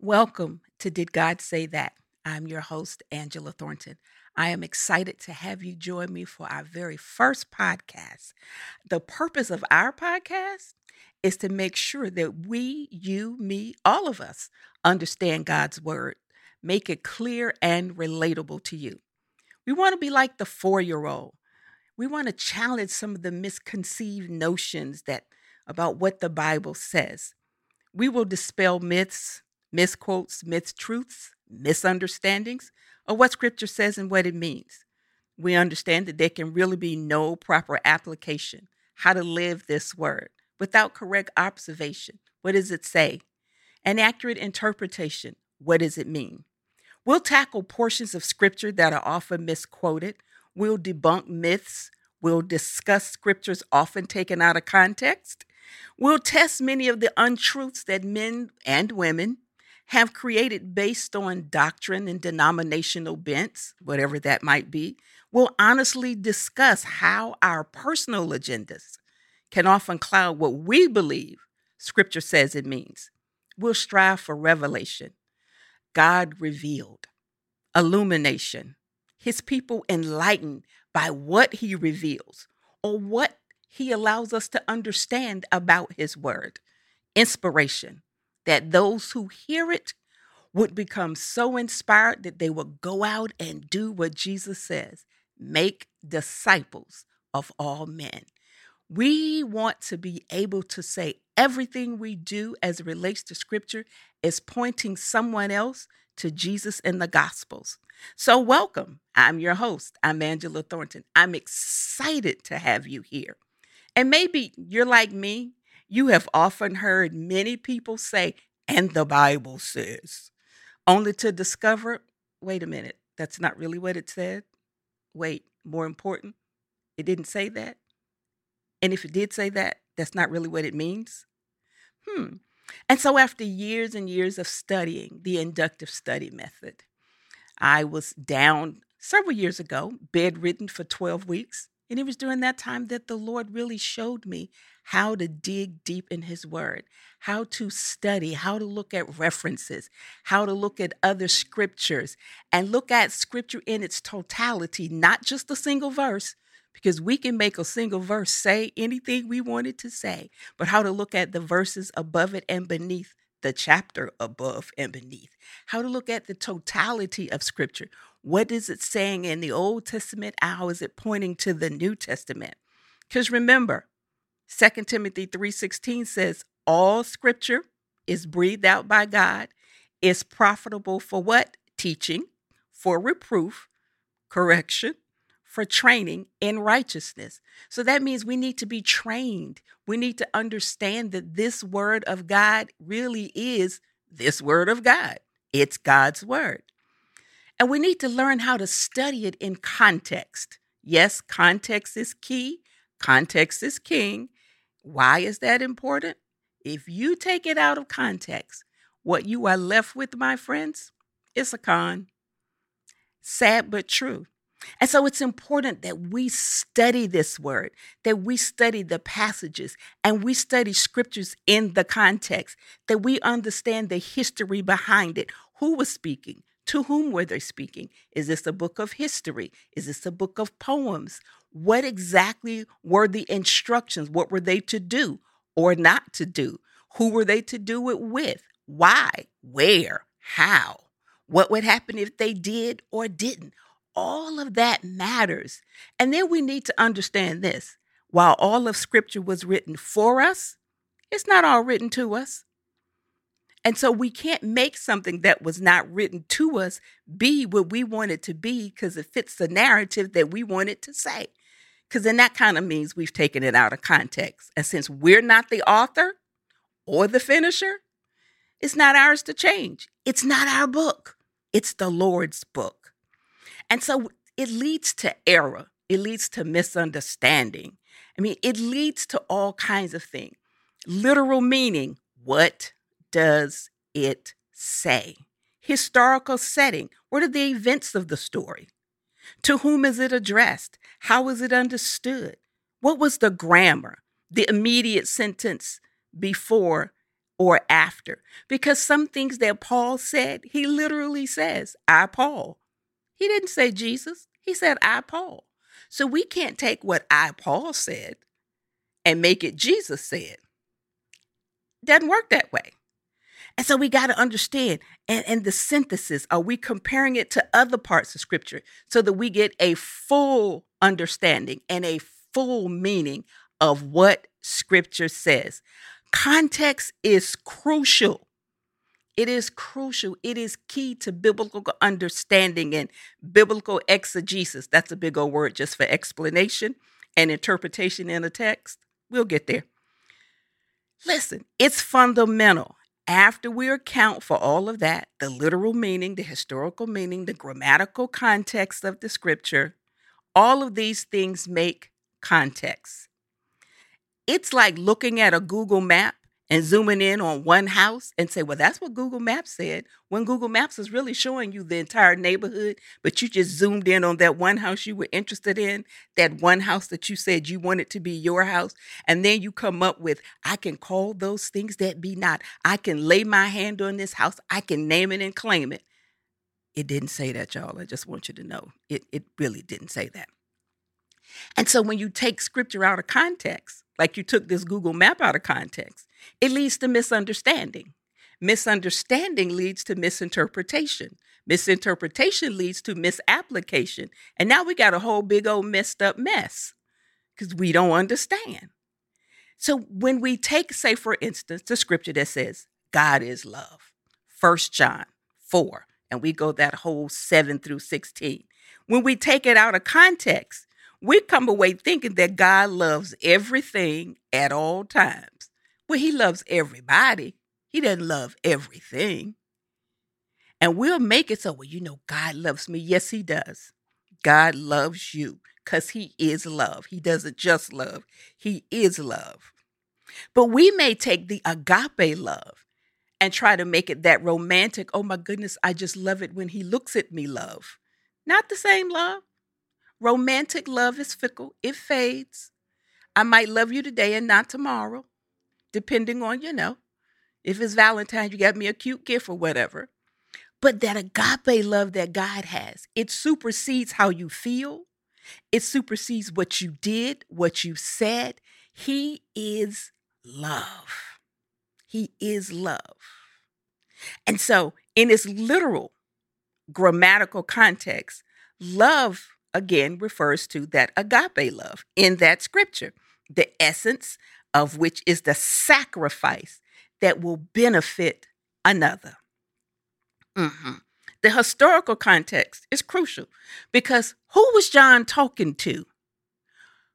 Welcome to Did God Say That? I'm your host, Angela Thornton. I am excited to have you join me for our very first podcast. The purpose of our podcast is to make sure that we, you, me, all of us understand God's word, make it clear and relatable to you. We want to be like the four year old. We want to challenge some of the misconceived notions that about what the Bible says. We will dispel myths, misquotes, mistruths, misunderstandings of what Scripture says and what it means. We understand that there can really be no proper application, how to live this word without correct observation. What does it say? An accurate interpretation. What does it mean? We'll tackle portions of Scripture that are often misquoted. We'll debunk myths. We'll discuss scriptures often taken out of context. We'll test many of the untruths that men and women have created based on doctrine and denominational bents, whatever that might be, will honestly discuss how our personal agendas can often cloud what we believe Scripture says it means. We'll strive for revelation, God revealed, illumination, His people enlightened by what He reveals or what He allows us to understand about His Word, inspiration, that those who hear it would become so inspired that they would go out and do what Jesus says make disciples of all men. We want to be able to say everything we do as it relates to scripture is pointing someone else to Jesus in the Gospels. So, welcome. I'm your host. I'm Angela Thornton. I'm excited to have you here. And maybe you're like me you have often heard many people say, and the Bible says, only to discover, wait a minute, that's not really what it said. Wait, more important, it didn't say that. And if it did say that, that's not really what it means. Hmm. And so, after years and years of studying the inductive study method, I was down several years ago, bedridden for 12 weeks. And it was during that time that the Lord really showed me how to dig deep in His Word, how to study, how to look at references, how to look at other scriptures, and look at scripture in its totality, not just a single verse, because we can make a single verse say anything we wanted to say, but how to look at the verses above it and beneath the chapter above and beneath, how to look at the totality of scripture. What is it saying in the Old Testament? How is it pointing to the New Testament? Because remember, 2 Timothy 3:16 says, all scripture is breathed out by God, is profitable for what? Teaching, for reproof, correction, for training in righteousness. So that means we need to be trained. We need to understand that this word of God really is this word of God. It's God's word. And we need to learn how to study it in context. Yes, context is key, context is king. Why is that important? If you take it out of context, what you are left with, my friends, is a con. Sad but true. And so it's important that we study this word, that we study the passages, and we study scriptures in the context, that we understand the history behind it. Who was speaking? To whom were they speaking? Is this a book of history? Is this a book of poems? What exactly were the instructions? What were they to do or not to do? Who were they to do it with? Why? Where? How? What would happen if they did or didn't? All of that matters. And then we need to understand this while all of Scripture was written for us, it's not all written to us. And so we can't make something that was not written to us be what we want it to be because it fits the narrative that we want it to say. Because then that kind of means we've taken it out of context. And since we're not the author or the finisher, it's not ours to change. It's not our book, it's the Lord's book. And so it leads to error, it leads to misunderstanding. I mean, it leads to all kinds of things. Literal meaning, what does it say? Historical setting. What are the events of the story? To whom is it addressed? How is it understood? What was the grammar? The immediate sentence before or after. Because some things that Paul said, he literally says, I, Paul. He didn't say Jesus, he said, I, Paul. So we can't take what I, Paul said and make it Jesus said. Doesn't work that way. And so we got to understand, and, and the synthesis, are we comparing it to other parts of scripture so that we get a full understanding and a full meaning of what scripture says? Context is crucial. It is crucial. It is key to biblical understanding and biblical exegesis. That's a big old word just for explanation and interpretation in a text. We'll get there. Listen, it's fundamental after we account for all of that the literal meaning, the historical meaning, the grammatical context of the scripture all of these things make context. It's like looking at a Google map and zooming in on one house and say, well, that's what Google Maps said, when Google Maps is really showing you the entire neighborhood, but you just zoomed in on that one house you were interested in, that one house that you said you wanted to be your house. And then you come up with, I can call those things that be not. I can lay my hand on this house, I can name it and claim it. It didn't say that, y'all. I just want you to know. It, it really didn't say that. And so when you take scripture out of context, like you took this Google map out of context, it leads to misunderstanding. Misunderstanding leads to misinterpretation. Misinterpretation leads to misapplication. And now we got a whole big old messed up mess because we don't understand. So when we take, say, for instance, the scripture that says, God is love, First John 4, and we go that whole 7 through 16. When we take it out of context, we come away thinking that God loves everything at all times. Well, He loves everybody, He doesn't love everything. And we'll make it so, well, you know, God loves me. Yes, He does. God loves you because He is love. He doesn't just love, He is love. But we may take the agape love and try to make it that romantic, oh my goodness, I just love it when He looks at me, love. Not the same love. Romantic love is fickle, it fades. I might love you today and not tomorrow, depending on, you know, if it's Valentine's, you got me a cute gift or whatever. But that agape love that God has, it supersedes how you feel, it supersedes what you did, what you said. He is love. He is love. And so, in its literal grammatical context, love again refers to that agape love in that scripture, the essence of which is the sacrifice that will benefit another. Mm-hmm. The historical context is crucial because who was John talking to?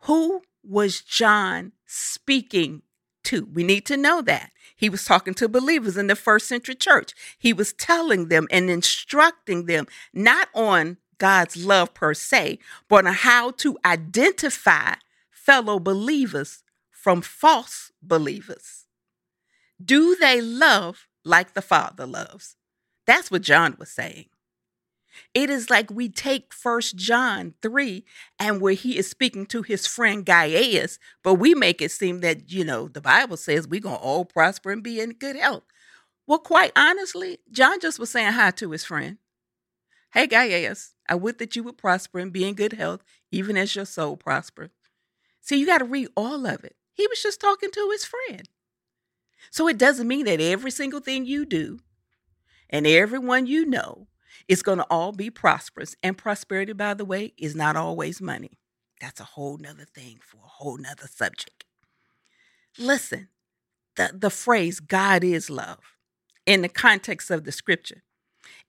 Who was John speaking to? We need to know that. He was talking to believers in the first century church. He was telling them and instructing them not on God's love per se, but on how to identify fellow believers from false believers. Do they love like the Father loves? That's what John was saying. It is like we take First John 3 and where he is speaking to his friend Gaius, but we make it seem that, you know, the Bible says we're going to all prosper and be in good health. Well, quite honestly, John just was saying hi to his friend. Hey, Gaius, I would that you would prosper and be in good health, even as your soul prosper. See, you got to read all of it. He was just talking to his friend. So it doesn't mean that every single thing you do and everyone you know is going to all be prosperous. And prosperity, by the way, is not always money. That's a whole nother thing for a whole nother subject. Listen, the, the phrase God is love in the context of the scripture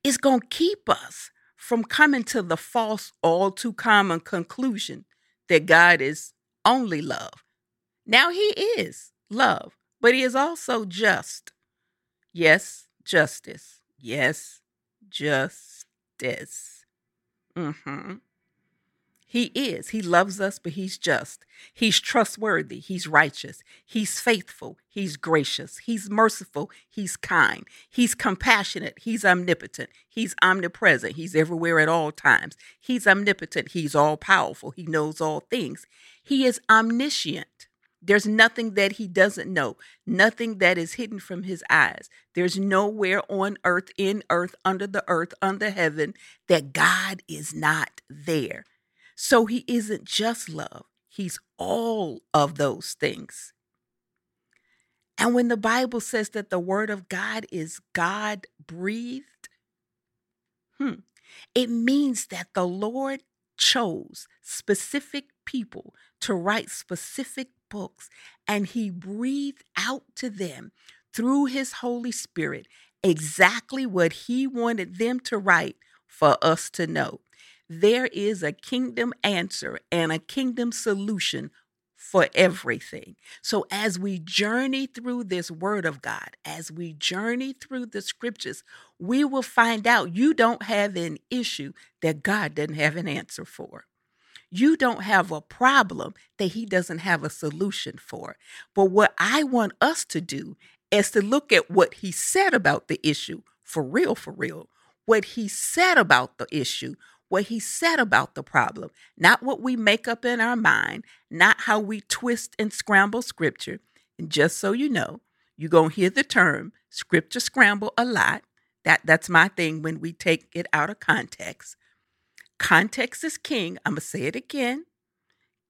is going to keep us from coming to the false, all too common conclusion that God is only love. Now, He is love, but He is also just. Yes, justice. Yes, justice. Mm-hmm. He is. He loves us, but he's just. He's trustworthy. He's righteous. He's faithful. He's gracious. He's merciful. He's kind. He's compassionate. He's omnipotent. He's omnipresent. He's everywhere at all times. He's omnipotent. He's all powerful. He knows all things. He is omniscient. There's nothing that he doesn't know, nothing that is hidden from his eyes. There's nowhere on earth, in earth, under the earth, under heaven that God is not there. So he isn't just love, he's all of those things. And when the Bible says that the word of God is God breathed, hmm, it means that the Lord chose specific people to write specific books, and he breathed out to them through his Holy Spirit exactly what he wanted them to write for us to know. There is a kingdom answer and a kingdom solution for everything. So, as we journey through this word of God, as we journey through the scriptures, we will find out you don't have an issue that God doesn't have an answer for. You don't have a problem that He doesn't have a solution for. But what I want us to do is to look at what He said about the issue for real, for real. What He said about the issue what he said about the problem, not what we make up in our mind, not how we twist and scramble scripture. And just so you know, you're going to hear the term scripture scramble a lot. That, that's my thing when we take it out of context. Context is king. I'm going to say it again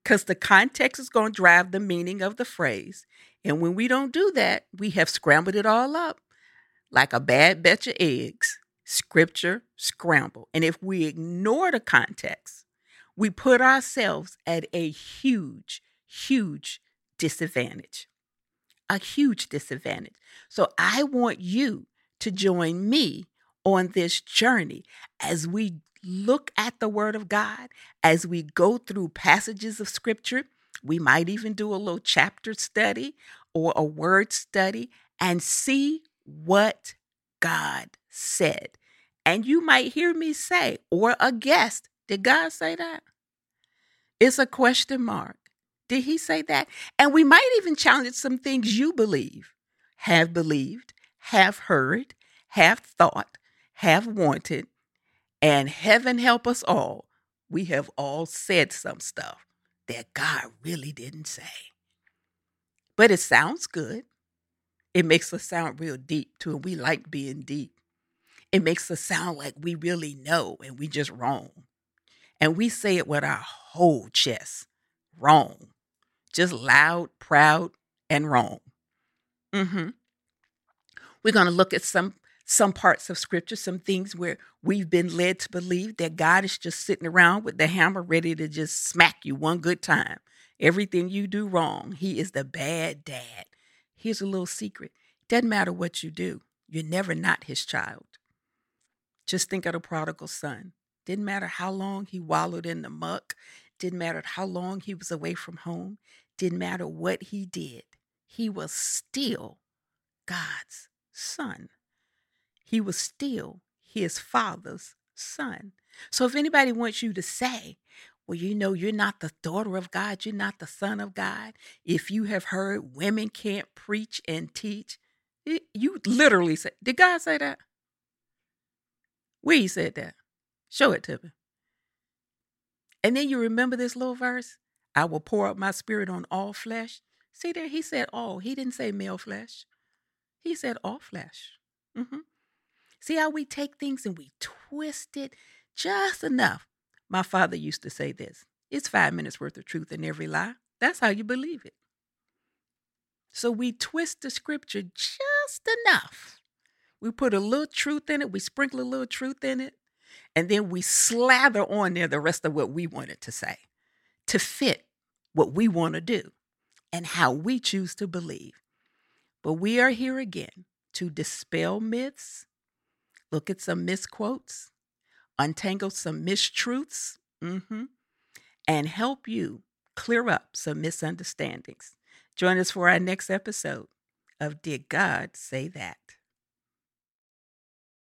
because the context is going to drive the meaning of the phrase. And when we don't do that, we have scrambled it all up like a bad batch of eggs scripture scramble. And if we ignore the context, we put ourselves at a huge, huge disadvantage. A huge disadvantage. So I want you to join me on this journey as we look at the Word of God, as we go through passages of Scripture. We might even do a little chapter study or a word study and see what God said. And you might hear me say, or a guest, did God say that? It's a question mark. Did he say that? And we might even challenge some things you believe, have believed, have heard, have thought, have wanted, and heaven help us all. We have all said some stuff that God really didn't say. But it sounds good. It makes us sound real deep too, and we like being deep. It makes us sound like we really know and we just wrong. And we say it with our whole chest wrong. Just loud, proud, and wrong. Mm-hmm. We're going to look at some some parts of scripture, some things where we've been led to believe that God is just sitting around with the hammer ready to just smack you one good time. Everything you do wrong, he is the bad dad. Here's a little secret. Doesn't matter what you do. You're never not his child. Just think of the prodigal son. Didn't matter how long he wallowed in the muck, didn't matter how long he was away from home, didn't matter what he did. He was still God's son. He was still his father's son. So if anybody wants you to say, well, you know, you're not the daughter of God, you're not the son of God. If you have heard women can't preach and teach, you literally say, did God say that? Where he said that? Show it to me. And then you remember this little verse? I will pour out my spirit on all flesh. See there, he said all. He didn't say male flesh. He said all flesh. Mm-hmm. See how we take things and we twist it just enough. My father used to say this it's five minutes worth of truth in every lie. That's how you believe it. So we twist the scripture just enough we put a little truth in it, we sprinkle a little truth in it, and then we slather on there the rest of what we wanted to say to fit what we want to do and how we choose to believe. But we are here again to dispel myths, look at some misquotes, untangle some mistruths, mm-hmm, and help you clear up some misunderstandings. Join us for our next episode of Did God Say That?